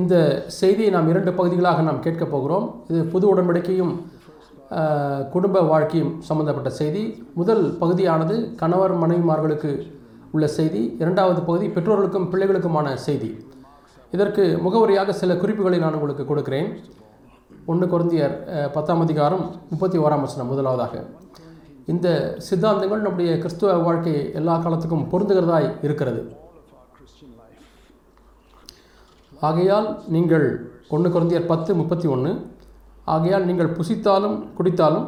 இந்த செய்தியை நாம் இரண்டு பகுதிகளாக நாம் கேட்கப் போகிறோம். இது புது உடன்படிக்கையும் குடும்ப வாழ்க்கையும் சம்பந்தப்பட்ட செய்தி. முதல் பகுதியானது கணவர் மனைவிமார்களுக்கு உள்ள செய்தி. இரண்டாவது பகுதி பெற்றோர்களுக்கும் பிள்ளைகளுக்குமான செய்தி. இதற்கு முகவரியாக சில குறிப்புகளை நான் உங்களுக்கு கொடுக்கிறேன். ஒன்று குருந்தியர் பத்தாம் அதிகாரம் முப்பத்தி ஓராம் வசனம் முதலாவதாக. இந்த சித்தாந்தங்கள் நம்முடைய கிறிஸ்துவ வாழ்க்கை எல்லா காலத்துக்கும் பொருந்துகிறதாய் இருக்கிறது. ஆகையால் நீங்கள் ஒன்று குருந்தியர் பத்து முப்பத்தி ஒன்று ஆகையால் நீங்கள் புசித்தாலும் குடித்தாலும்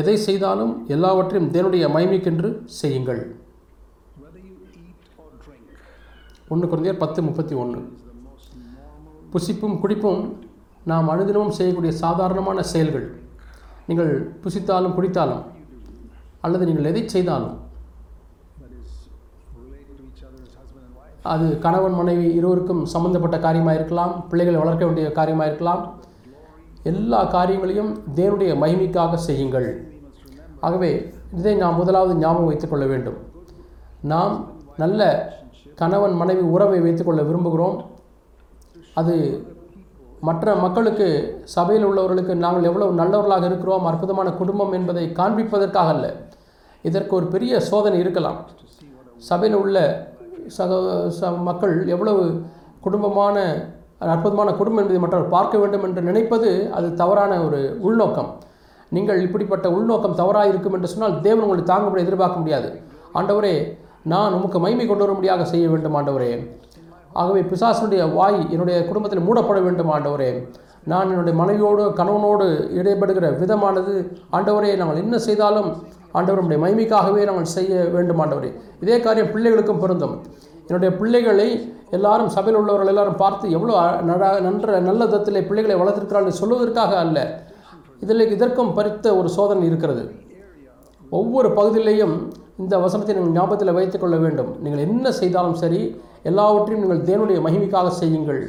எதை செய்தாலும் எல்லாவற்றையும் தேவனுடைய மகிமைக்கென்று செய்யுங்கள். ஒன்று குருந்தியர் பத்து முப்பத்தி ஒன்று புசிப்பும் குடிப்பும் நாம் அனுதினமும் செய்யக்கூடிய சாதாரணமான செயல்கள். நீங்கள் புசித்தாலும் குடித்தாலும் அல்லது நீங்கள் எதை செய்தாலும். அது கணவன் மனைவி இருவருக்கும் சம்பந்தப்பட்ட காரியமாக இருக்கலாம் பிள்ளைகளை வளர்க்க வேண்டிய காரியமாக இருக்கலாம் எல்லா காரியங்களையும் தேவனுடைய மகிமைக்காக செய்யுங்கள். ஆகவே இதை நாம் முதலாவது ஞாபகம் வைத்துக்கொள்ள வேண்டும். நாம் நல்ல கணவன் மனைவி உறவை வைத்துக்கொள்ள விரும்புகிறோம். அது மற்ற மக்களுக்கு சபையில் உள்ளவர்களுக்கு நாங்கள் எவ்வளவு நல்லவர்களாக இருக்கிறோம் அற்புதமான குடும்பம் என்பதை காண்பிப்பதற்காக அல்ல. இதற்கு ஒரு பெரிய சோதனை இருக்கலாம். சபையில் உள்ள சக ச மக்கள் எவ்வளவு குடும்பமான அற்புதமான குடும்பம் என்பதை மற்றவர் பார்க்க வேண்டும் என்று நினைப்பது அது தவறான ஒரு உள்நோக்கம். நீங்கள் இப்படிப்பட்ட உள்நோக்கம் தவறாக இருக்கும் என்று சொன்னால் தேவன் உங்களை தாங்கும்படி எதிர்பார்க்க முடியாது. ஆண்டவரே நான் உமக்கு மைமை கொண்டு வரும்படியாக செய்ய வேண்டும் ஆண்டவரே. ஆகவே பிசாசனுடைய வாய் என்னுடைய குடும்பத்தில் மூடப்பட வேண்டும் ஆண்டவரே. நான் என்னுடைய மனைவியோடு கணவனோடு இடைப்படுகிற விதமானது ஆண்டவரே நாங்கள் என்ன செய்தாலும் ஆண்டவருடைய மகிமைக்காகவே நாங்கள் செய்ய வேண்டும் ஆண்டவரே. இதே காரியம் பிள்ளைகளுக்கும் பொருந்தும். என்னுடைய பிள்ளைகளை எல்லாரும் சபையில் உள்ளவர்கள் எல்லாரும் பார்த்து எவ்வளோ நன்ற நல்ல விதத்திலே பிள்ளைகளை வளர்த்திருக்கிறார்கள் சொல்வதற்காக அல்ல. இதில் இதற்கும் பறித்த ஒரு சோதனை இருக்கிறது. ஒவ்வொரு பகுதியிலையும் இந்த வசனத்தை நீங்கள் ஞாபகத்தில் வைத்துக்கொள்ள வேண்டும். நீங்கள் என்ன செய்தாலும் சரி எல்லாவற்றையும் நீங்கள் தேவனுடைய மகிமைக்காக செய்யுங்கள்.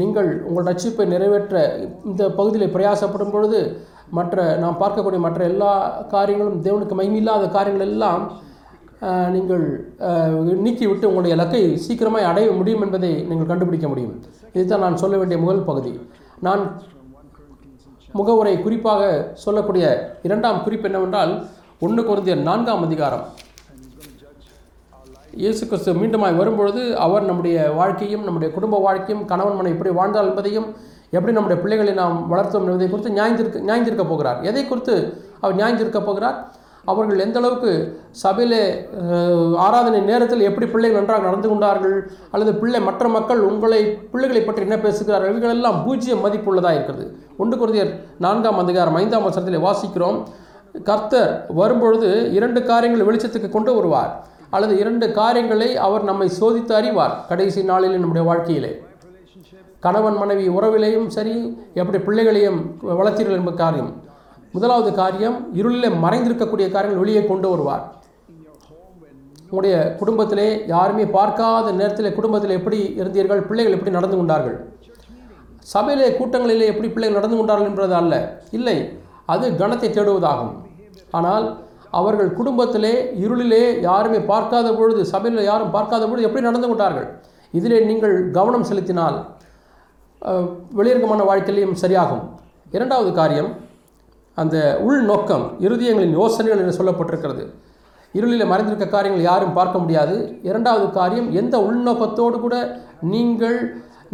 நீங்கள் உங்கள் ரட்சிப்பை நிறைவேற்ற இந்த பகுதியில் பிரயாசப்படும் பொழுது மற்ற நாம் பார்க்கக்கூடிய மற்ற எல்லா காரியங்களும் தேவனுக்கு மகிமில்லாத காரியங்கள் எல்லாம் நீங்கள் நீக்கிவிட்டு உங்களுடைய இலக்கை சீக்கிரமாக அடைய முடியும் என்பதை நீங்கள் கண்டுபிடிக்க முடியும். இதுதான் நான் சொல்ல வேண்டிய முதல் பகுதி. நான் முகவுரை குறிப்பாக சொல்லக்கூடிய இரண்டாம் குறிப்பு என்னவென்றால் ஒன்று குறைந்த நான்காம் அதிகாரம். இயேசு கிறிஸ்து மீண்டுமாய் வரும்பொழுது அவர் நம்முடைய வாழ்க்கையும் நம்முடைய குடும்ப வாழ்க்கையும் கணவன் மனை எப்படி வாழ்ந்தால் என்பதையும் எப்படி நம்முடைய பிள்ளைகளை நாம் வளர்த்தோம் என்பதை குறித்து நியாயந்திருக்க நியாயந்திருக்க போகிறார். எதை குறித்து அவர் நியாயந்திருக்க போகிறார்? அவர்கள் எந்த அளவுக்கு சபையிலே ஆராதனை நேரத்தில் எப்படி பிள்ளைகள் நன்றாக நடந்து கொண்டார்கள் அல்லது பிள்ளை மற்ற மக்கள் உங்களை பிள்ளைகளை பற்றி என்ன பேசுகிறார்கள் இவைகளெல்லாம் பூஜ்ஜியம் மதிப்புள்ளதாக இருக்கிறது. ஒன்று குருதியர் நான்காம் அதிகாரம் ஐந்தாம் வசனத்தில் வாசிக்கிறோம். கர்த்தர் வரும்பொழுது இரண்டு காரியங்கள் வெளிச்சத்துக்கு கொண்டு வருவார். அல்லது இரண்டு காரியங்களை அவர் நம்மை சோதித்து அறிவார். கடைசி நாளில் நம்முடைய வாழ்க்கையிலே. கணவன் மனைவி உறவிலையும் சரி எப்படி பிள்ளைகளையும் வளர்த்தீர்கள் என்ப காரியம். முதலாவது காரியம் இருளில் மறைந்திருக்கக்கூடிய காரியங்கள் வெளியே கொண்டு வருவார். உங்களுடைய குடும்பத்திலே யாருமே பார்க்காத நேரத்தில் குடும்பத்தில் எப்படி இருந்தீர்கள் பிள்ளைகள் எப்படி நடந்து கொண்டார்கள்? சபையிலே கூட்டங்களிலே எப்படி பிள்ளைகள் நடந்து கொண்டார்கள் என்பது அல்ல. இல்லை அது கணத்தை தேடுவதாகும். ஆனால் அவர்கள் குடும்பத்திலே இருளிலே யாருமே பார்க்காத பொழுது சபையில் யாரும் பார்க்காத பொழுது எப்படி நடந்து கொண்டார்கள்? இதிலே நீங்கள் கவனம் செலுத்தினால் வெளியங்கமான வாழ்க்கையிலையும் சரியாகும். இரண்டாவது காரியம் அந்த உள்நோக்கம் இருதயங்களின் யோசனைகள் என்று சொல்லப்பட்டிருக்கிறது. இருளில் மறைந்திருக்க காரியங்கள் யாரும் பார்க்க முடியாது. இரண்டாவது காரியம் எந்த உள்நோக்கத்தோடு கூட நீங்கள்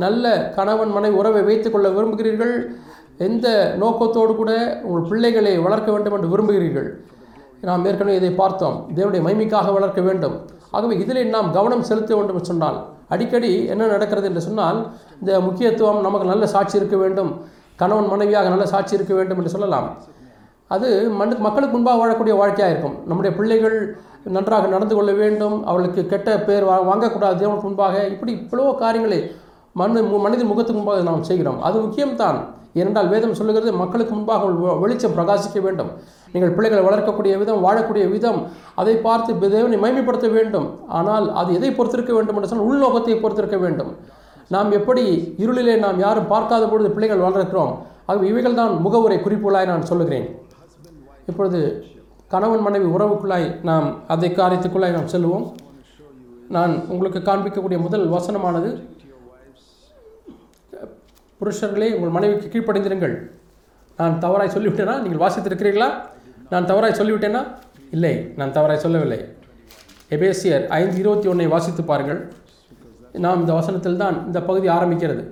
நல்ல கணவன் மனை உறவை வைத்துக்கொள்ள விரும்புகிறீர்கள்? எந்த நோக்கத்தோடு கூட உங்கள் பிள்ளைகளை வளர்க்க வேண்டும் என்று விரும்புகிறீர்கள்? நாம் ஏற்கனவே இதை பார்த்தோம். தேவனுடைய மைமிக்காக வளர்க்க வேண்டும். ஆகவே இதில் நாம் கவனம் செலுத்த வேண்டும் என்று சொன்னால் அடிக்கடி என்ன நடக்கிறது என்று சொன்னால் இந்த முக்கியத்துவம் நமக்கு நல்ல சாட்சி இருக்க வேண்டும். கணவன் மனைவியாக நல்ல சாட்சி இருக்க வேண்டும் என்று சொல்லலாம். அது மண்ணுக்கு மக்களுக்கு முன்பாக வாழக்கூடிய வாழ்க்கையாக இருக்கும். நம்முடைய பிள்ளைகள் நன்றாக நடந்து கொள்ள வேண்டும். அவளுக்கு கெட்ட பேர் வா வாங்கக்கூடாது. தேவனுக்கு முன்பாக இப்படி இவ்வளோ காரியங்களை மனு மனிதன் முகத்துக்கு முன்பாக நாம் செய்கிறோம். அது முக்கியம்தான். ஏனென்றால் வேதம் சொல்லுகிறது மக்களுக்கு முன்பாக வெளிச்சம் பிரகாசிக்க வேண்டும். நீங்கள் பிள்ளைகளை வளர்க்கக்கூடிய விதம் வாழக்கூடிய விதம் அதை பார்த்து தேவனை மைமைப்படுத்த வேண்டும். ஆனால் அது எதை பொறுத்திருக்க வேண்டும் என்று சொன்னால் உள்நோக்கத்தை பொறுத்திருக்க வேண்டும். நாம் எப்படி இருளிலே நாம் யாரும் பார்க்காத பொழுது பிள்ளைகள் வளர்க்கிறோம் ஆகவே இவைகள் தான் முகவுரை குறிப்புகளாய் நான் சொல்லுகிறேன். இப்பொழுது கணவன் மனைவி உறவுக்குள்ளாய் நாம் அதை காரியத்துக்குள்ளாய் நாம் செல்வோம் நான் உங்களுக்கு காண்பிக்கக்கூடிய முதல் வசனமானது புருஷர்களே உங்கள் மனைவிக்கு கீழ்ப்படைந்திருங்கள். நான் தவறாய் சொல்லிவிட்டேனா? நீங்கள் வாசித்திருக்கிறீர்களா? நான் தவறாய் சொல்லிவிட்டேனா? இல்லை நான் தவறாய் சொல்லவில்லை. எபேசியர் ஐந்து இருபத்தி ஒன்றை வாசித்து பாருங்கள் நாம் இந்த வசனத்தில் தான் இந்த பகுதி ஆரம்பிக்கிறது.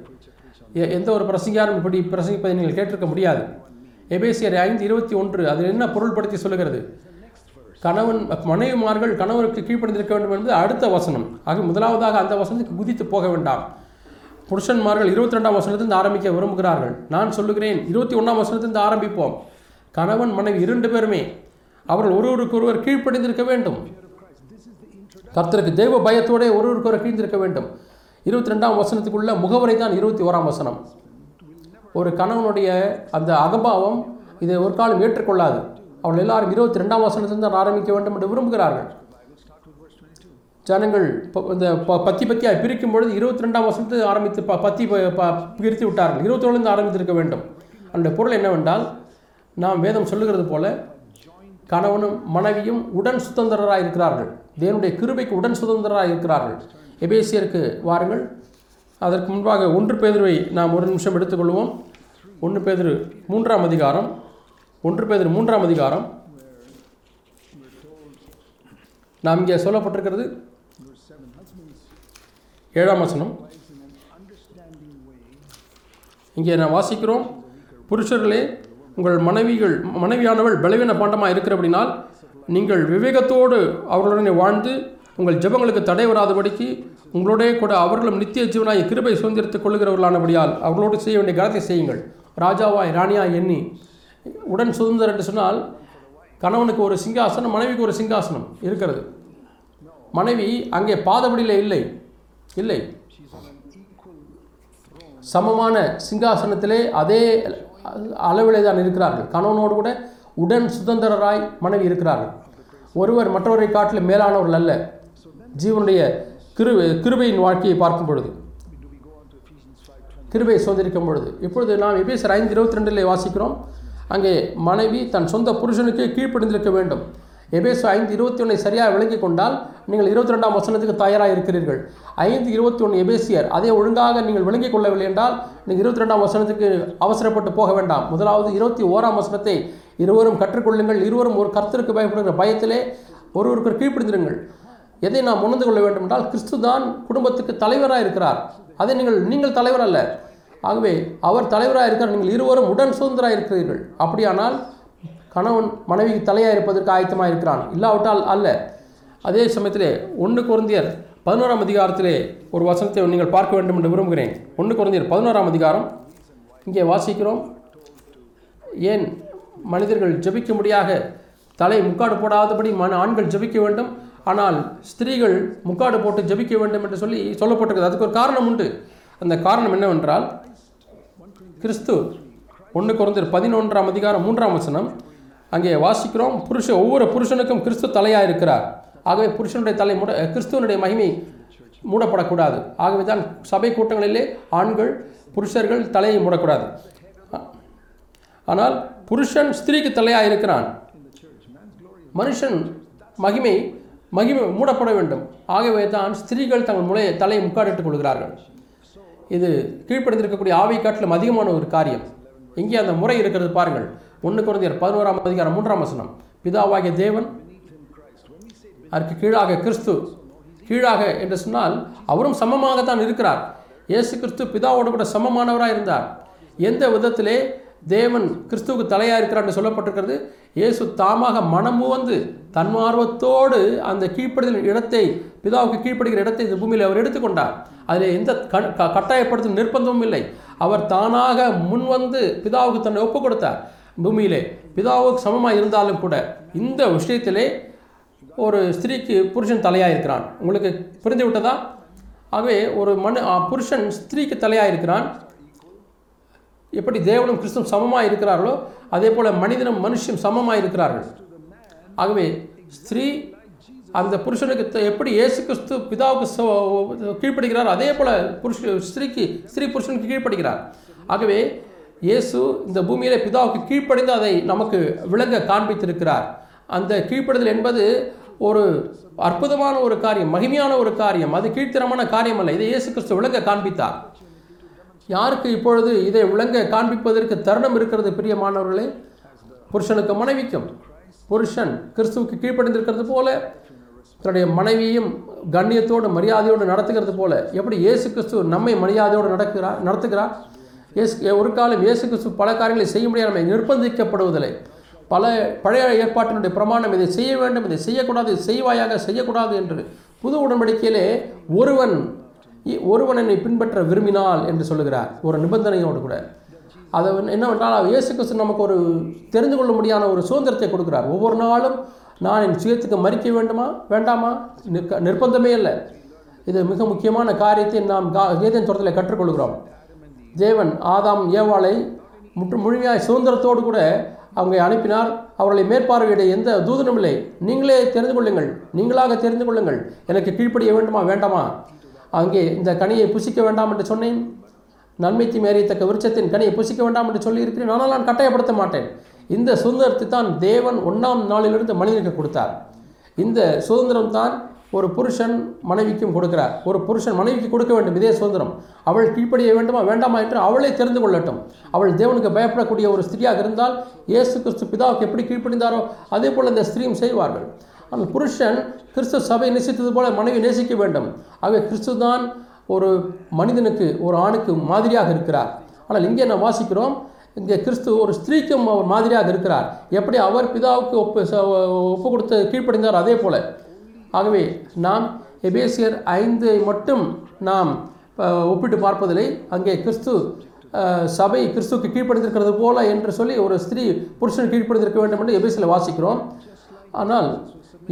எ- எந்த ஒரு பிரசங்கியாரும் இப்படி பிரசங்கிப்பதை நீங்கள் கேட்டிருக்க முடியாது. எபேசியர் ஐந்து இருபத்தி ஒன்று அதில் என்ன பொருள்படுத்தி சொல்லுகிறது? கணவன் மனைவிமார்கள் கணவருக்கு கீழ்ப்படிந்திருக்க வேண்டும் என்பது அடுத்த வசனம். ஆக முதலாவதாக அந்த வசனத்துக்கு குதித்து போக வேண்டாம். புருஷன்மார்கள் இருபத்தி ரெண்டாம் வசனத்திலிருந்து ஆரம்பிக்க விரும்புகிறார்கள். நான் சொல்லுகிறேன் இருபத்தி ஒன்றாம் வசனத்திலிருந்து ஆரம்பிப்போம். கணவன் மனைவி இரண்டு பேருமே அவர்கள் ஒருவருக்கொருவர் கீழ்ப்படைந்திருக்க வேண்டும். கர்த்தருக்கு தெய்வ பயத்தோட ஒருவருக்கொருவர் கீழ்ந்திருக்க வேண்டும். இருபத்தி ரெண்டாம் வசனத்துக்குள்ள முகவரை தான் இருபத்தி ஓராம் வசனம். ஒரு கணவனுடைய அந்த அகபாவம் இதை ஒரு காலம் ஏற்றுக்கொள்ளாது. அவள் எல்லாரும் இருபத்தி ரெண்டாம் வசனத்திலிருந்து தான் ஆரம்பிக்க வேண்டும் என்று விரும்புகிறார்கள். ஜனங்கள் இந்த ப- பத்தி பத்தியாக பிரிக்கும் பொழுது இருபத்தி ரெண்டாம் வசனத்தை ஆரம்பித்து ப பத்தி ப- பிரித்து விட்டார்கள். இருபத்தோழுந்து ஆரம்பித்திருக்க வேண்டும். அந்த பொருள் என்னவென்றால் நாம் வேதம் சொல்லுகிறது போல கணவனும் மனைவியும் உடன் சுதந்திரராக இருக்கிறார்கள். தேவனுடைய கிருபைக்கு உடன் சுதந்திரராக இருக்கிறார்கள். எபேசியருக்கு வாருங்கள். அதற்கு முன்பாக ஒன்று பேதுருவை நாம் ஒரு நிமிஷம் எடுத்துக்கொள்வோம். ஒன்று பேதுரு மூன்றாம் அதிகாரம். ஒன்று பேதுரு மூன்றாம் அதிகாரம். நாம் இங்கே சொல்லப்பட்டிருக்கிறது ஏழாம் வசனம். இங்கே நான் வாசிக்கிறோம். புருஷர்களே உங்கள் மனைவிகள் மனைவியானவள் பலவீன பாண்டமாக இருக்கிறபடினால் நீங்கள் விவேகத்தோடு அவர்களுடனே வாழ்ந்து உங்கள் ஜெபங்களுக்கு தடை வராதபடிக்கு உங்களோடே கூட அவர்களும் நித்திய ஜீவனாய் கிருபை சுதந்திரத்துக் கொள்கிறவர்களானபடியால் அவர்களோடு செய்ய வேண்டிய கனத்தை செய்யுங்கள். ராஜாவாய் ராணியாய் எண்ணி உடன் சுதந்திரம் என்று சொன்னால் கணவனுக்கு ஒரு சிங்காசனம் மனைவிக்கு ஒரு சிங்காசனம் இருக்கிறது. மனைவி அங்கே பாதபடியில் இல்லை. இல்லை. சமமான சிங்காசனத்திலே அதே அளவிலே தான் இருக்கிறார்கள். கணவனோடு கூட உடன் சுதந்திரராய் மனைவி இருக்கிறார்கள். ஒருவர் மற்றவரை காட்டிலும் மேலானவர்கள் அல்ல. ஜீவனுடைய கிரு கிருபையின் வாழ்க்கையை பார்க்கும் பொழுது. கிருபையை சுதந்திரிக்கும் பொழுது. இப்பொழுது நாம் எபேசர் ஐந்து இருபத்தி ரெண்டிலே வாசிக்கிறோம். அங்கே மனைவி தன் சொந்த புருஷனுக்கு கீழ்ப்படிந்திருக்க வேண்டும். எபேசு ஐந்து இருபத்தி ஒன்றை சரியாக விளங்கி கொண்டால் நீங்கள் இருபத்தி ரெண்டாம் வசனத்துக்கு தயாராக இருக்கிறீர்கள். ஐந்து இருபத்தி ஒன்று எபேசியர் அதை ஒழுங்காக நீங்கள் விளங்கிக் கொள்ளவில்லை என்றால் நீங்கள் இருபத்தி ரெண்டாம் வசனத்துக்கு அவசரப்பட்டு போக வேண்டாம். முதலாவது இருபத்தி ஓராம் வசனத்தை இருவரும் கற்றுக்கொள்ளுங்கள் இருவரும் ஒரு கர்த்தருக்கு பயப்படுகிற பயத்திலே ஒருவருக்கு கீழ்ப்பிடிந்திருங்கள். எதை நாம் உணர்ந்து கொள்ள வேண்டும் என்றால் கிறிஸ்து தான் குடும்பத்துக்கு தலைவராக இருக்கிறார். அதை நீங்கள் நீங்கள் தலைவர் அல்ல. ஆகவே அவர் தலைவராக இருக்கிறார் நீங்கள் இருவரும் உடன் சுதந்திராக இருக்கிறீர்கள். அப்படியானால் கணவன் மனைவி தலையாக இருப்பதற்கு ஆயத்தமாக இருக்கிறான். இல்லாவிட்டால் அல்ல. அதே சமயத்திலே ஒன்று குருந்தியர் பதினோராம் அதிகாரத்திலே ஒரு வசனத்தை நீங்கள் பார்க்க வேண்டும் என்று விரும்புகிறேன். ஒன்று குருந்தியர் பதினோராம் அதிகாரம். இங்கே வாசிக்கிறோம். ஏன் மனிதர்கள் ஜெபிக்கும்படியாக தலை முக்காடு போடாதபடி மன ஆண்கள் ஜெபிக்க வேண்டும். ஆனால் ஸ்திரீகள் முக்காடு போட்டு ஜெபிக்க வேண்டும் என்று சொல்லி சொல்லப்பட்டிருக்கிறது. அதுக்கு ஒரு காரணம் உண்டு. அந்த காரணம் என்னவென்றால் கிறிஸ்து ஒன்று குறந்தர் பதினொன்றாம் அதிகாரம் மூன்றாம் வசனம் அங்கே வாசிக்கிறோம். புருஷ ஒவ்வொரு புருஷனுக்கும் கிறிஸ்து தலையாக இருக்கிறார். ஆகவே புருஷனுடைய தலை மூட கிறிஸ்துவனுடைய மகிமை மூடப்படக்கூடாது. ஆகவே தான் சபை கூட்டங்களிலே ஆண்கள் புருஷர்கள் தலையை மூடக்கூடாது. ஆனால் புருஷன் ஸ்திரீக்கு தலையாக இருக்கிறான். மனுஷன் மகிமை மகிமை மூடப்பட வேண்டும். ஆகவே தான் ஸ்திரீகள் தங்கள் முளையை தலையை முக்காடிட்டுக் கொள்கிறார்கள். இது கீழ்ப்படுத்திருக்கக்கூடிய ஆவை காட்டிலும் அதிகமான ஒரு காரியம். இங்கே அந்த முறை இருக்கிறது பாருங்கள். ஒன்று குறைந்தர் பதினோராம் அதிகாரம் மூன்றாம் வசனம். பிதாவாகிய தேவன் அதற்கு கீழாக கிறிஸ்து கீழாக என்று சொன்னால் அவரும் சமமாகத்தான் இருக்கிறார். இயேசு கிறிஸ்து பிதாவோடு கூட சமமானவராக இருந்தார். எந்த விதத்திலே தேவன் கிறிஸ்துவுக்கு தலையாக இருக்கிறார் என்று சொல்லப்பட்டிருக்கிறது இயேசு தாமாக மனமுவந்து தன்மார்வத்தோடு அந்த கீழ்ப்படுதல் இடத்தை பிதாவுக்கு கீழ்ப்படுகிற இடத்தை இந்த பூமியில் அவர் எடுத்துக்கொண்டார். அதில் எந்த க- க- கட்டாயப்படுத்தும் நிர்பந்தமும் இல்லை. அவர் தானாக முன்வந்து பிதாவுக்கு தன்னை ஒப்புக் கொடுத்தார் பூமியிலே பிதாவுக்கு சமமாக இருந்தாலும் கூட இந்த விஷயத்திலே ஒரு ஸ்திரீக்கு புருஷன் தலையாக இருக்கிறான் உங்களுக்கு புரிந்து விட்டதா ஆகவே ஒரு மனு புருஷன் ஸ்திரீக்கு தலையாக இருக்கிறான் எப்படி தேவனும் கிறிஸ்துவும் சமமாக இருக்கிறார்களோ அதே போல் மனிதனும் மனுஷனும் சமமாக இருக்கிறார்கள். ஆகவே ஸ்திரீ அந்த புருஷனுக்கு எப்படி இயேசு கிறிஸ்து பிதாவுக்கு ச- கீழ்ப்படுகிறார் அதே போல் புருஷ ஸ்திரீக்கு ஸ்திரீ புருஷனுக்கு கீழ்ப்படுகிறார். ஆகவே இயேசு இந்த பூமியிலே பிதாவுக்கு கீழ்ப்படைந்து அதை நமக்கு விளங்க காண்பித்திருக்கிறார். அந்த கீழ்ப்படுதல் என்பது ஒரு அற்புதமான ஒரு காரியம் மகிமையான ஒரு காரியம். அது கீழ்த்தரமான காரியம் அல்ல இதை இயேசு கிறிஸ்து விளங்க காண்பித்தார். யாருக்கு இப்பொழுது இதை விளங்க காண்பிப்பதற்கு தருணம் இருக்கிறது பிரியமானவர்களே? புருஷனுக்கு மனைவிக்கும். புருஷன் கிறிஸ்துவுக்கு கீழ்ப்படைந்திருக்கிறது போல தன்னுடைய மனைவியும் கண்ணியத்தோடு மரியாதையோடு நடத்துகிறது போல. எப்படி இயேசு கிறிஸ்து நம்மை மரியாதையோடு நடக்கிறார் நடத்துகிறார்? இயேசு ஒரு காலம் இயேசு கிறிஸ்து பல காரியங்களை செய்ய முடியாது நம்மை நிர்பந்திக்கப்படுவதில்லை. பல பழைய ஏற்பாட்டினுடைய பிரமாணம் இதை செய்ய வேண்டும் இதை செய்யக்கூடாது செய்வாயாக செய்யக்கூடாது என்று புது உடன்படிக்கையிலே ஒருவன் இ- ஒருவன் என்னை பின்பற்ற விரும்பினால் என்று சொல்லுகிறார் ஒரு நிபந்தனையோடு கூட. அதை என்னவென்றால் இயேசு கிறிஸ்து நமக்கு ஒரு தெரிந்து கொள்ள முடியாத ஒரு சுதந்திரத்தை கொடுக்கிறார். ஒவ்வொரு நாளும் நான் என் சுயத்துக்கு மறிக்க வேண்டுமா வேண்டாமா? நிற்க நிர்பந்தமே இல்லை. இது மிக முக்கியமான காரியத்தை நாம் கா ஏதேன் தோட்டத்தில் கற்றுக்கொள்கிறோம். தேவன் ஆதாம் ஏவாளை முற்று முழுமையாய் சுதந்திரத்தோடு கூட அவங்க அனுப்பினார். அவர்களை மேற்பார்வையிட எந்த தூதனும் இல்லை. நீங்களே தெரிந்து கொள்ளுங்கள். நீங்களாக தெரிந்து கொள்ளுங்கள். எனக்கு கீழ்ப்படிய வேண்டுமா வேண்டாமா? அங்கே இந்த கனியை புசிக்க வேண்டாம் என்று சொன்னேன். நன்மை மேறியத்தக்க விருட்சத்தின் கனியை புசிக்க வேண்டாம் என்று சொல்லியிருக்கிறேன். ஆனால் நான் கட்டாயப்படுத்த மாட்டேன். இந்த சுதந்திரத்தை தான் தேவன் ஒன்றாம் நாளிலிருந்து மனிதனுக்கு கொடுத்தார். இந்த சுதந்திரம் தான் ஒரு புருஷன் மனைவிக்கும் கொடுக்கிறார். ஒரு புருஷன் மனைவிக்கு கொடுக்க வேண்டும் இதே சுதந்திரம். அவள் கீழ்ப்படிய வேண்டுமா? வேண்டாமா என்று அவளே தெரிந்து கொள்ளட்டும். அவள் தேவனுக்கு பயப்படக்கூடிய ஒரு ஸ்திரியாக இருந்தால் இயேசு கிறிஸ்து பிதாவுக்கு எப்படி கீழ்ப்படிந்தாரோ அதே போல் இந்த ஸ்திரீயும் செய்வார்கள். ஆனால் புருஷன் கிறிஸ்து சபை நேசித்தது போல மனைவி நேசிக்க வேண்டும். ஆகவே கிறிஸ்து தான் ஒரு மனிதனுக்கு ஒரு ஆணுக்கு மாதிரியாக இருக்கிறார். ஆனால் இங்கே நாம் வாசிக்கிறோம் இங்கே கிறிஸ்து ஒரு ஸ்திரீக்கும் அவர் மாதிரியாக இருக்கிறார். எப்படி? அவர் பிதாவுக்கு ஒப்பு ச- ஒப்பு கொடுத்து கீழ்ப்படிந்தார் அதே போல. ஆகவே நாம் எபேசியர் ஐந்தை மட்டும் நாம் ஒப்பிட்டு பார்ப்பதில்லை. அங்கே கிறிஸ்து சபை கிறிஸ்துவுக்கு கீழ்ப்படுத்திருக்கிறது போல என்று சொல்லி ஒரு ஸ்திரீ புருஷன் கீழ்ப்படுத்திருக்க வேண்டும் என்று எபேசியில் வாசிக்கிறோம். ஆனால்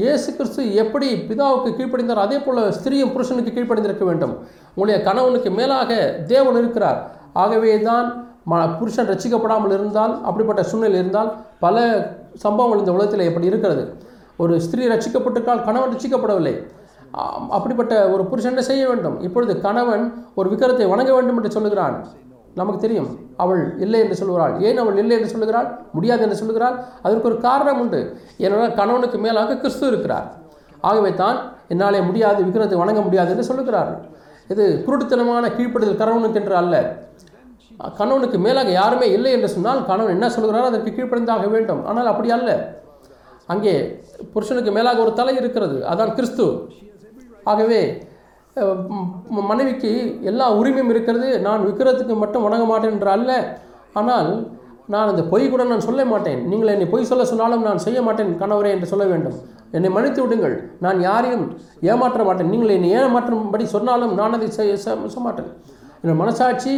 இயேசு கிறிஸ்து எப்படி பிதாவுக்கு கீழ்ப்படிந்தார் அதே போல ஸ்திரீயும் புருஷனுக்கு கீழ்ப்படிந்திருக்க வேண்டும். உங்களுடைய கணவனுக்கு மேலாக தேவன் இருக்கிறார். ஆகவே தான் ம புருஷன் ரசிக்கப்படாமல் இருந்தால் அப்படிப்பட்ட சூழ்நிலை இருந்தால் பல சம்பவங்கள் இந்த உலகத்தில் எப்படி இருக்கிறது. ஒரு ஸ்திரீ ரசிக்கப்பட்டிருக்கால் கணவன் ரசிக்கப்படவில்லை அப்படிப்பட்ட ஒரு புருஷன் செய்ய வேண்டும்? இப்பொழுது கணவன் ஒரு விக்கிரத்தை வணங்க வேண்டும் என்று சொல்லுகிறான். நமக்கு தெரியும் அவள் இல்லை என்று சொல்கிறாள் ஏன் அவள் இல்லை என்று சொல்லுகிறாள்? முடியாது என்று சொல்லுகிறாள். அதற்கு ஒரு காரணம் உண்டு. ஏனென்றால் கணவனுக்கு மேலாக கிறிஸ்து இருக்கிறார். ஆகவே தான் என்னாலே முடியாது விக்கிரத்தை வணங்க முடியாது என்று சொல்லுகிறார்கள் இது குருட்டுத்தனமான கீழ்ப்படுதல் கணவனுக்கு என்று அல்ல. கணவனுக்கு மேலாக யாருமே இல்லை என்று சொன்னால் கணவன் என்ன சொல்கிறாரோ அதற்கு கீழ்ப்படைந்தாக வேண்டும். ஆனால் அப்படி அல்ல. அங்கே புருஷனுக்கு மேலாக ஒரு தலை இருக்கிறது. அதான் கிறிஸ்து. ஆகவே மனைவிக்கு எல்லா உரிமையும் இருக்கிறது. நான் விக்கிரத்துக்கு மட்டும் வணங்க மாட்டேன் என்று அல்ல. ஆனால் நான் அந்த பொய் கூட நான் சொல்ல மாட்டேன். நீங்கள் என்னை பொய் சொல்ல சொன்னாலும் நான் செய்ய மாட்டேன் கணவரே என்று சொல்ல வேண்டும். என்னை மன்னித்து விடுங்கள். நான் யாரையும் ஏமாற்ற மாட்டேன். நீங்கள் என்னை ஏமாற்றும்படி சொன்னாலும் நான் அதை செய்ய செய்ய மாட்டேன். என் மனசாட்சி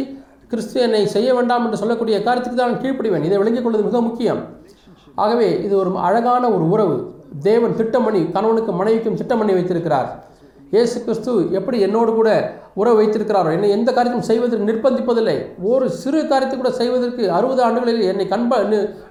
கிறிஸ்து என்னை செய்ய வேண்டாம் என்று சொல்லக்கூடிய காரியத்துக்கு தான் நான் கீழ்ப்படிவேன். இதை விளங்கிக் கொள்வது மிக முக்கியம். ஆகவே இது ஒரு அழகான ஒரு உறவு. தேவன் திட்டம் பண்ணி கணவனுக்கும் மனைவிக்கும் திட்டம் பண்ணி வைத்திருக்கிறார். இயேசு கிறிஸ்து எப்படி என்னோடு கூட உறவு வைத்திருக்கிறாரோ என்னை எந்த காரியத்தையும் செய்வதற்கு நிர்பந்திப்பதில்லை. ஒரு சிறு காரியத்தை கூட செய்வதற்கு அறுபது ஆண்டுகளில் என்னை கண்ப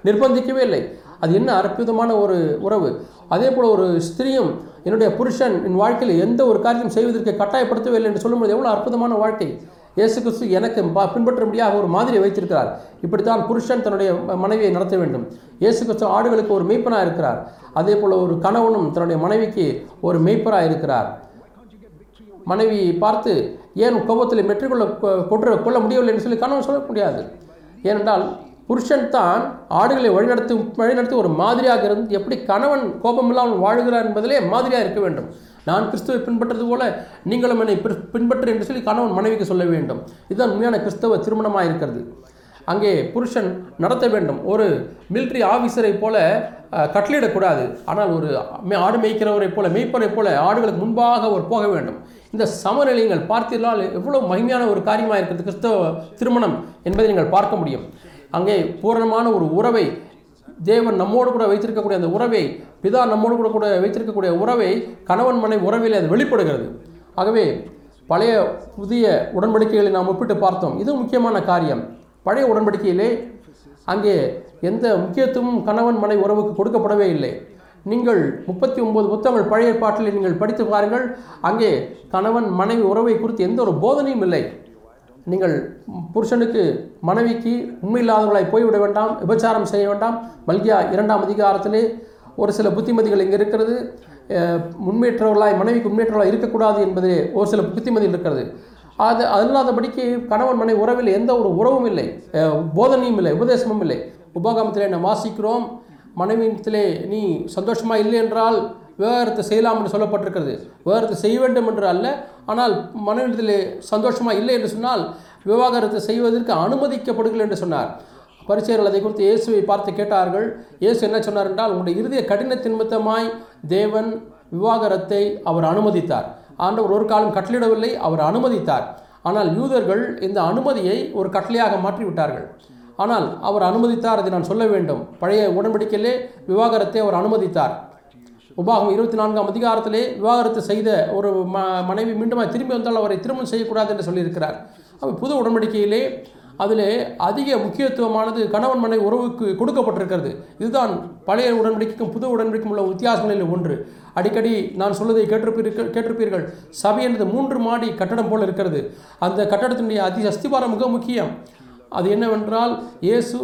நிர்பந்திக்கவே இல்லை. அது என்ன அற்புதமான ஒரு உறவு. அதே போல் ஒரு ஸ்திரீயும் என்னுடைய புருஷன் என் வாழ்க்கையில் எந்த ஒரு காரியத்தையும் செய்வதற்கு கட்டாயப்படுத்தவே இல்லை என்று சொல்லும்போது எவ்வளோ அற்புதமான வாழ்க்கை. இயேசு கிறிஸ்து எனக்கு பின்பற்றும்படியாக ஒரு மாதிரியை வைத்திருக்கிறார். இப்படித்தான் புருஷன் தன்னுடைய மனைவியை நடத்த வேண்டும். இயேசு கிறிஸ்து ஆடுகளுக்கு ஒரு மெய்ப்பனாக இருக்கிறார். அதே போல் ஒரு கணவனும் தன்னுடைய மனைவிக்கு ஒரு மெய்ப்பராக இருக்கிறார். மனைவியை பார்த்து ஏன் கோபத்தில் மெற்றுக்கொள்ள கொ- கொள்ள முடியவில்லை? என்று சொல்லி கணவன் சொல்ல முடியாது. ஏனென்றால் புருஷன் தான் ஆடுகளை வழிநடத்தி வழிநடத்தி ஒரு மாதிரியாக இருந்து எப்படி கணவன் கோபமில்லாமல் வாழுகிறார் என்பதிலே மாதிரியாக இருக்க வேண்டும். நான் கிறிஸ்துவை பின்பற்றது போல நீங்களும் என்னை பின்- பின்பற்று என்று சொல்லி கணவன் மனைவிக்கு சொல்ல வேண்டும். இதுதான் உண்மையான கிறிஸ்தவ திருமணமாக இருக்கிறது. அங்கே புருஷன் நடத்த வேண்டும். ஒரு மிலிட்ரி ஆஃபீஸரை போல கட்டளையிடக்கூடாது. ஆனால் ஒரு மே- ஆடு மேய்க்கிறவரை போல மேய்ப்பரை போல ஆடுகளுக்கு முன்பாக அவர் போக வேண்டும். இந்த சமநிலைகள் பார்த்தீர்களால் எவ்வளவு மகிமையான ஒரு காரியமாக இருக்கிறது கிறிஸ்தவ திருமணம் என்பதை நீங்கள் பார்க்க முடியும். அங்கே பூரணமான ஒரு உறவை தேவன் நம்மோடு கூட வைத்திருக்கக்கூடிய அந்த உறவை பிதா நம்மோடு கூட கூட வைத்திருக்கக்கூடிய உறவை கணவன் மனை உறவில் அது வெளிப்படுகிறது. ஆகவே பழைய புதிய உடன்படிக்கைகளை நாம் ஒப்பிட்டு பார்த்தோம். இது முக்கியமான காரியம். பழைய உடன்படிக்கையிலே அங்கே எந்த முக்கியத்துவமும் கணவன் மனை உறவுக்கு கொடுக்கப்படவே இல்லை. நீங்கள் முப்பத்தி ஒன்பது புத்தகங்கள் பழைய பாட்டில் நீங்கள் படித்து பாருங்கள். அங்கே கணவன் மனைவி உறவை குறித்து எந்த ஒரு போதனையும் இல்லை. நீங்கள் புருஷனுக்கு மனைவிக்கு உண்மையில்லாதவர்களாய் போய்விட வேண்டாம் விபச்சாரம் செய்ய வேண்டாம். மல்கியா இரண்டாம் அதிகாரத்திலே ஒரு சில புத்திமதிகள் இங்கே இருக்கிறது. முன்னேற்றவர்களாய் மனைவிக்கு முன்னேற்றவர்களாக இருக்கக்கூடாது என்பதிலே ஒரு சில புத்திமதி இருக்கிறது. அது அதில்லாதபடிக்கு கணவன் மனைவி உறவில் எந்த ஒரு உறவும் இல்லை. போதனையும் இல்லை உபதேசமும் இல்லை. உபகாமத்திலே நாம் வாசிக்கிறோம்? மனைவியத்திலே நீ சந்தோஷமாக இல்லை என்றால் விவகாரத்தை செய்யலாம் என்று சொல்லப்பட்டிருக்கிறது. விவகாரத்தை செய்ய வேண்டும் என்று அல்ல. ஆனால் மனநிலத்தில் சந்தோஷமாக இல்லை என்று சொன்னால் விவாகரத்தை செய்வதற்கு அனுமதிக்கப்படுகிறது என்று சொன்னார். பரிசெயர்கள் அதை குறித்து இயேசுவை பார்த்து கேட்டார்கள். இயேசு என்ன சொன்னார் என்றால் உங்களுடைய இறுதிய கடினத்தின் நிமித்தமாய் தேவன் விவாகரத்தை அவர் அனுமதித்தார். ஆண்டவர் ஒரு காலம் கட்டளிடவில்லை அவர் அனுமதித்தார். ஆனால் யூதர்கள் இந்த அனுமதியை ஒரு கட்டளையாக மாற்றிவிட்டார்கள். ஆனால் அவர் அனுமதித்தார் அதை நான் சொல்ல வேண்டும். பழைய உடன்படிக்கையிலே விவாகரத்தை அவர் அனுமதித்தார். உபாகம் இருபத்தி நான்காம் அதிகாரத்திலே விவாகரத்து செய்த ஒரு ம மனைவி மீண்டும் திரும்பி வந்தால் அவரை திருமணம் செய்யக்கூடாது என்று சொல்லியிருக்கிறார். அப்போ புது உடன்படிக்கையிலே அதில் அதிக முக்கியத்துவமானது கணவன் மனை உறவுக்கு கொடுக்கப்பட்டிருக்கிறது. இதுதான் பழைய உடன்படிக்கைக்கும் புது உடன்படிக்கும் உள்ள வித்தியாசங்களில் ஒன்று. அடிக்கடி நான் சொல்வதை கேட்டிருப்பீர்கள் கேட்டிருப்பீர்கள். சபை என்பது மூன்று மாடி கட்டடம் போல் இருக்கிறது. அந்த கட்டடத்தினுடைய அதி அஸ்திபாரம் மிக முக்கியம். அது என்னவென்றால் இயேசு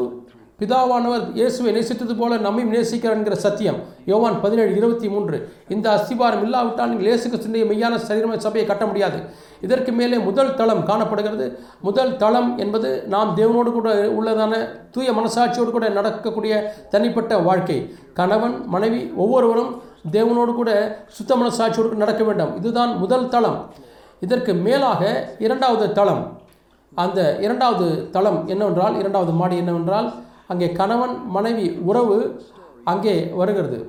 பிதாவானவர் இயேசுவை நேசித்தது போல நம்மையும் நேசிக்கிறார் என்கிற சத்தியம். யோவான் பதினேழு இருபத்தி மூன்று. இந்த அஸ்திபாரம் இல்லாவிட்டால் நீங்கள் இயேசுக்கு சிந்தைய மெய்யான சரீரம சபையை கட்ட முடியாது. இதற்கு மேலே முதல் தளம் காணப்படுகிறது. முதல் தளம் என்பது நாம் தேவனோடு கூட உள்ளதான தூய மனசாட்சியோடு கூட நடக்கக்கூடிய தனிப்பட்ட வாழ்க்கை. கணவன் மனைவி ஒவ்வொருவரும் தேவனோடு கூட சுத்த மனசாட்சியோடு நடக்க வேண்டும். இதுதான் முதல் தளம். இதற்கு மேலாக இரண்டாவது தளம். அந்த இரண்டாவது தளம் என்னவென்றால் இரண்டாவது மாடி என்னவென்றால் அங்கே கணவன் மனைவி உறவு அங்கே வருகிறது.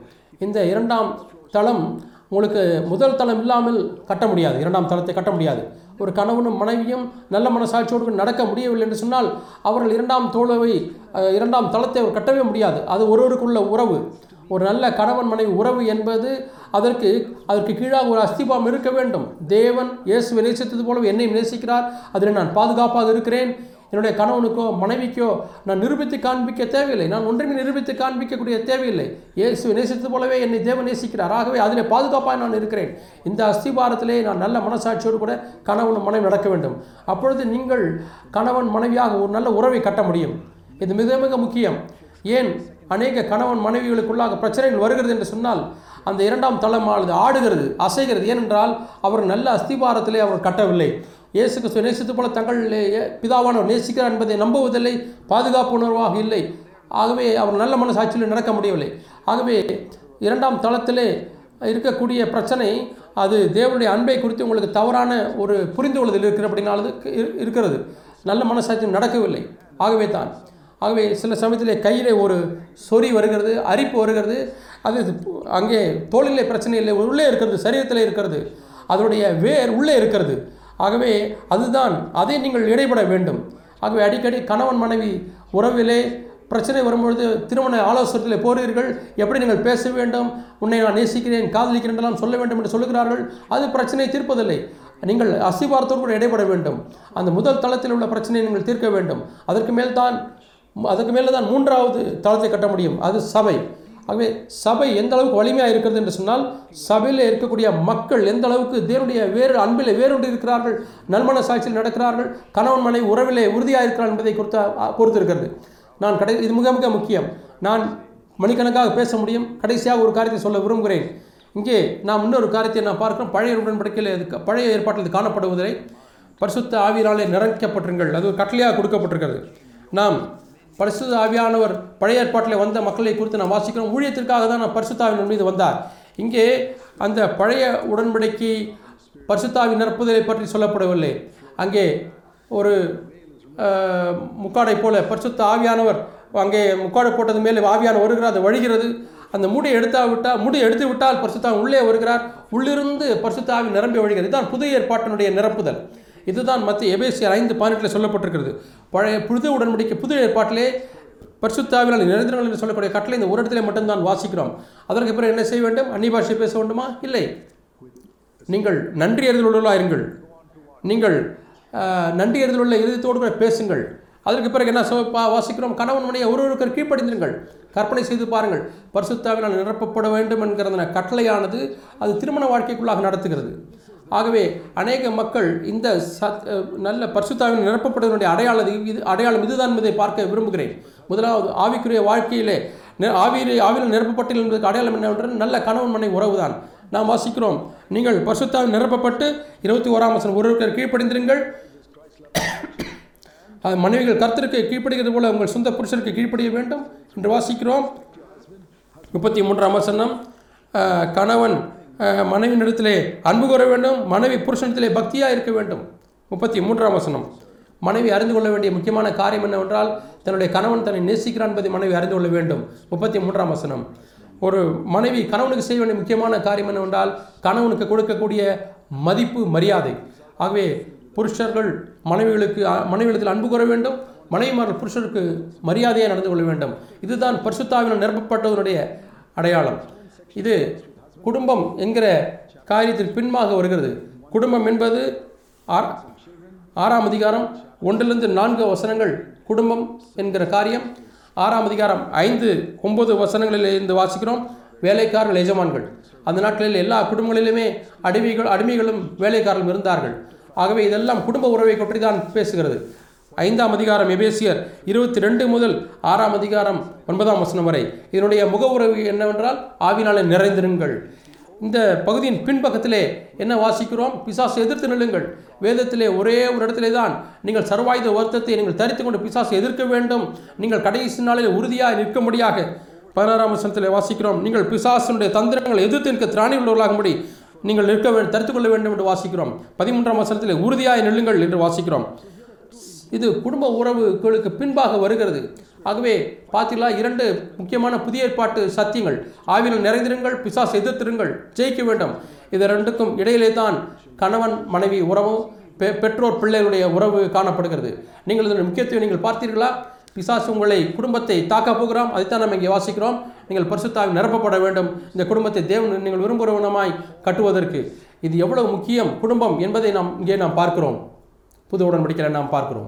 இந்த இரண்டாம் தளம் உங்களுக்கு முதல் தளம் இல்லாமல் கட்ட முடியாது. இரண்டாம் தளத்தை கட்ட முடியாது. ஒரு கணவனும் மனைவியும் நல்ல மனசாட்சியோடு நடக்க முடியவில்லை என்று சொன்னால் அவர்கள் இரண்டாம் தோழவை இரண்டாம் தளத்தை அவர் கட்டவே முடியாது. அது ஒருவருக்குள்ள உறவு. ஒரு நல்ல கணவன் மனைவி உறவு என்பது அதற்கு அதற்கு கீழாக ஒரு அஸ்திபாம் இருக்க வேண்டும். தேவன் இயேசுவை நேசித்தது போலவே என்னை நேசிக்கிறார். அதில் நான் பாதுகாப்பாக இருக்கிறேன். என்னுடைய கணவனுக்கோ மனைவிக்கோ நான் நிரூபித்து காண்பிக்க தேவையில்லை. நான் ஒன்றுமே நிரூபித்து காண்பிக்கக்கூடிய தேவையில்லை. இயேசு நேசித்தது போலவே என்னை தேவன் நேசிக்கிறார். ஆகவே அதிலே பாதுகாப்பாக நான் இருக்கிறேன். இந்த அஸ்திபாரத்திலே நான் நல்ல மனசாட்சியோடு கூட கணவன் மனைவி நடக்க வேண்டும். அப்பொழுது நீங்கள் கணவன் மனைவியாக ஒரு நல்ல உறவை கட்ட முடியும். இது மிக மிக முக்கியம். ஏன்? அநேக கணவன் மனைவிகளுக்குள்ளாக பிரச்சனைகள் வருகிறது என்று சொன்னால் அந்த இரண்டாம் தளமானது ஆடுகிறது அசைகிறது. ஏனென்றால் அவர் நல்ல அஸ்திபாரத்திலே அவர் கட்டவில்லை. இயேசு கிறிஸ்துவை நேசித்து போல தங்கள் பிதாவானவர் நேசிக்கிறார் என்பதை நம்புவதில்லை பாதுகாப்பு உணர்வாக இல்லை. ஆகவே அவர் நல்ல மனசாட்சியில் நடக்க முடியவில்லை. ஆகவே இரண்டாம் தளத்திலே இருக்கக்கூடிய பிரச்சனை அது தேவனுடைய அன்பை குறித்து உங்களுக்கு தவறான ஒரு புரிந்து கொள்ளுதல் இருக்கிறபடினால இருக்கிறது. நல்ல மனசாட்சி நடக்கவில்லை. ஆகவே தான். ஆகவே சில சமயத்தில் கையில் ஒரு சொறி வருகிறது அரிப்பு வருகிறது. அது அங்கே தோளிலே பிரச்சனை இல்லை உள்ளே இருக்கிறது சரீரத்தில் இருக்கிறது. அதனுடைய வேர் உள்ளே இருக்கிறது. ஆகவே அதுதான் அதை நீங்கள் இடைபட வேண்டும். ஆகவே அடிக்கடி கணவன் மனைவி உறவிலே பிரச்சனை வரும்பொழுது திருமண ஆலோசனத்தில் போறீர்கள் எப்படி நீங்கள் பேச வேண்டும் உன்னை நான் நேசிக்கிறேன் காதலிக்கிறேன் என்றெல்லாம் சொல்ல வேண்டும் என்று சொல்கிறார்கள் அது பிரச்சனையை தீர்ப்பதில்லை. நீங்கள் அசிபாரத்தோடு கூட இடைபட வேண்டும். அந்த முதல் தளத்தில் உள்ள பிரச்சனையை நீங்கள் தீர்க்க வேண்டும். அதற்கு மேல் தான் அதற்கு மேலே தான் மூன்றாவது தளத்தை கட்ட முடியும். அது சபை. ஆகவே சபை எந்த அளவுக்கு வலிமையாக இருக்கிறது என்று சொன்னால் சபையில் இருக்கக்கூடிய மக்கள் எந்த அளவுக்கு தேவனுடைய வேறு அன்பில் வேறு இருக்கிறார்கள் நல்மன சாட்சியில் நடக்கிறார்கள் கணவன் மனை உறவிலே உறுதியாக இருக்கிறார் என்பதை குறித்த பொறுத்திருக்கிறது. நான் கடை இது மிக மிக முக்கியம். நான் மணிக்கணக்காக பேச முடியும். கடைசியாக ஒரு காரியத்தை சொல்ல விரும்புகிறேன். இங்கே நாம் இன்னொரு காரியத்தை நான் பார்க்கிறோம். பழைய உடன்படிக்கையில் இது பழைய ஏற்பாட்டில் இது காணப்படுவதில்லை. பரிசுத்த ஆவியினாலே நிறைக்கப்பட்டிருங்கள் அது ஒரு கட்டளையாக கொடுக்கப்பட்டிருக்கிறது. நாம் பரிசுத்த ஆவியானவர் பழைய ஏற்பாட்டில் வந்த மக்களை குறித்து நாம் வாசிக்கிறோம். ஊழியத்திற்காக தான் நான் பரிசுத்தாவின் மீது வந்தார். இங்கே அந்த பழைய உடன்படிக்கை பரிசுத்தாவி நிரப்புதலை பற்றி சொல்லப்படவில்லை. அங்கே ஒரு முக்காடை போல பரிசுத்த ஆவியானவர் அங்கே முக்காடை போட்டது மேலே ஆவியானவர் வருகிறார். அது வழிகிறது. அந்த முடியை எடுத்தா விட்டால் முடி எடுத்து விட்டால் பரிசுத்தாவின் உள்ளே வருகிறார். உள்ளிருந்து பரிசுத்த நிரம்பி வழிகிறது. இதுதான் புதிய ஏற்பாட்டினுடைய நிரப்புதல். இதுதான் மத்திய எபேசியர் ஐந்து பதினெட்டில் சொல்லப்பட்டிருக்கிறது. பழைய புது உடன்படிக்கை புது ஏற்பாட்டிலே பரிசுத்தாவினால் நிரந்தரங்கள் என்று சொல்லக்கூடிய கட்டளை இந்த ஒரு இடத்திலே மட்டும்தான் வாசிக்கிறோம். அதற்கு பிறகு என்ன செய்ய வேண்டும்? அந்நிய பாஷை பேச வேண்டுமா? இல்லை. நீங்கள் நன்றி எறிதலுள்ளா இருங்கள். நீங்கள் நன்றி எறிதலுள்ள இறுதித்தோடு கூட பேசுங்கள். அதற்கு பிறகு என்ன பா- வாசிக்கிறோம்? கணவன் மனையை ஒருவருக்கு கீழ்ப்படிந்திருங்கள். கற்பனை செய்து பாருங்கள். பரிசுத்தாவினால் நிரப்பப்பட வேண்டும் என்கிற கட்டளையானது அது திருமண வாழ்க்கைக்குள்ளாக நடத்துகிறது. ஆகவே அநேக மக்கள் இந்த சத் நல்ல பரிசுத்தாவின் நிரப்பப்படுவதனுடைய அடையாளம் இது- அடையாளம் இதுதான் என்பதை பார்க்க விரும்புகிறேன். முதலாவது ஆவிக்குரிய வாழ்க்கையிலே நி- ஆவியிலே ஆவியில் நிரப்பப்பட்டில் என்பதற்கு அடையாளம் என்னவென்றால் நல்ல கணவன் மனை உறவுதான். நாம் வாசிக்கிறோம். நீங்கள் பரிசுத்தாவில் நிரப்பப்பட்டு இருபத்தி ஓராம் வசனம் ஒருவருக்கு கீழ்ப்படிந்திருங்கள். மனைவிகள் கர்த்தருக்கு கீழ்ப்படுகிறது போல உங்கள் சொந்த புருஷருக்கு கீழ்ப்படிய வேண்டும் என்று வாசிக்கிறோம். முப்பத்தி மூன்றாம் வசனம் கணவன் மனைவி மனைவியினிடத்திலே அன்பு கூற வேண்டும். மனைவி புருஷனிடத்திலே பக்தியாக இருக்க வேண்டும். முப்பத்தி மூன்றாம் வசனம். மனைவி அறிந்து கொள்ள வேண்டிய முக்கியமான காரியம் என்னவென்றால் தன்னுடைய கணவன் தன்னை நேசிக்கிறான் என்பதை மனைவி அறிந்து கொள்ள வேண்டும். முப்பத்தி மூன்றாம் வசனம். ஒரு மனைவி கணவனுக்கு செய்ய வேண்டிய முக்கியமான காரியம் என்னவென்றால் கணவனுக்கு கொடுக்கக்கூடிய மதிப்பு மரியாதை. ஆகவே புருஷர்கள் மனைவிகளுக்கு அ- அன்பு கூற வேண்டும். மனைவிமார்கள் புருஷருக்கு மரியாதையாக நடந்து கொள்ள வேண்டும். இதுதான் பரிசுத்தாவினால் நிரப்பப்பட்டவனுடைய அடையாளம். இது குடும்பம் என்கிற காரியத்தில் பின்பாக வருகிறது. குடும்பம் என்பது ஆர் ஆறாம் அதிகாரம் ஒன்றிலிருந்து நான்கு வசனங்கள். குடும்பம் என்கிற காரியம். ஆறாம் அதிகாரம் ஐந்து ஒன்பது வசனங்களிலிருந்து வாசிக்கிறோம். வேலைக்காரர்கள் எஜமான்கள். அந்த நாட்களில் எல்லா குடும்பங்களிலுமே அடிமைகள் அடிமைகளும் வேலைக்காரர்களும் இருந்தார்கள். ஆகவே இதெல்லாம் குடும்ப உறவை பற்றி தான் பேசுகிறது. ஐந்தாம் அதிகாரம் எபேசியர் இருபத்தி ரெண்டு முதல் ஆறாம் அதிகாரம் ஒன்பதாம் வசனம் வரை. இதனுடைய முக உறவு என்னவென்றால் ஆவினாலே நிறைந்திருங்கள். இந்த பகுதியின் பின்பக்கத்திலே என்ன வாசிக்கிறோம்? பிசாசை எதிர்த்து நில்லுங்கள். வேதத்திலே ஒரே ஒரு இடத்திலே தான் நீங்கள் சர்வாயுத வருத்தத்தை நீங்கள் தரித்து கொண்டு பிசாசை எதிர்க்க வேண்டும். நீங்கள் கடைசி நாளில் உறுதியாக நிற்க முடியாக பதினாறாம் வசனத்தில் வாசிக்கிறோம். நீங்கள் பிசாசனுடைய தந்திரங்களை எதிர்த்து நிற்க திராணி உள்ளவர்களாகும்படி நீங்கள் நிற்க வேண்டும் தரித்து கொள்ள வேண்டும் என்று வாசிக்கிறோம். பதிமூன்றாம் வசனத்தில் உறுதியாக நில்லுங்கள் என்று வாசிக்கிறோம். இது குடும்ப உறவுகளுக்கு பின்பாக வருகிறது. ஆகவே பார்த்தீங்களா இரண்டு முக்கியமான புதிய ஏற்பாட்டு சத்தியங்கள். ஆவியில் நிறைந்திருங்கள் பிசாசு எதிர்த்திருங்கள் ஜெயிக்க வேண்டும். இது ரெண்டுக்கும் இடையிலே தான் கணவன் மனைவி உறவும் பெ பெற்றோர் பிள்ளைகளுடைய உறவு காணப்படுகிறது. நீங்கள் இதனுடைய முக்கியத்துவம் நீங்கள் பார்த்தீர்களா? பிசாசு உங்களை குடும்பத்தை தாக்கப் போகிறோம் அதைத்தான் நம்ம இங்கே வாசிக்கிறோம். நீங்கள் பரிசுத்தாக நிரப்பப்பட வேண்டும். இந்த குடும்பத்தை தேவன் நீங்கள் விரும்புகிறவனமாய் கட்டுவதற்கு. இது எவ்வளவு முக்கியம் குடும்பம் என்பதை நாம் இங்கே நாம் பார்க்கிறோம். புது உடன்படிக்கையில் நாம் பார்க்கிறோம்.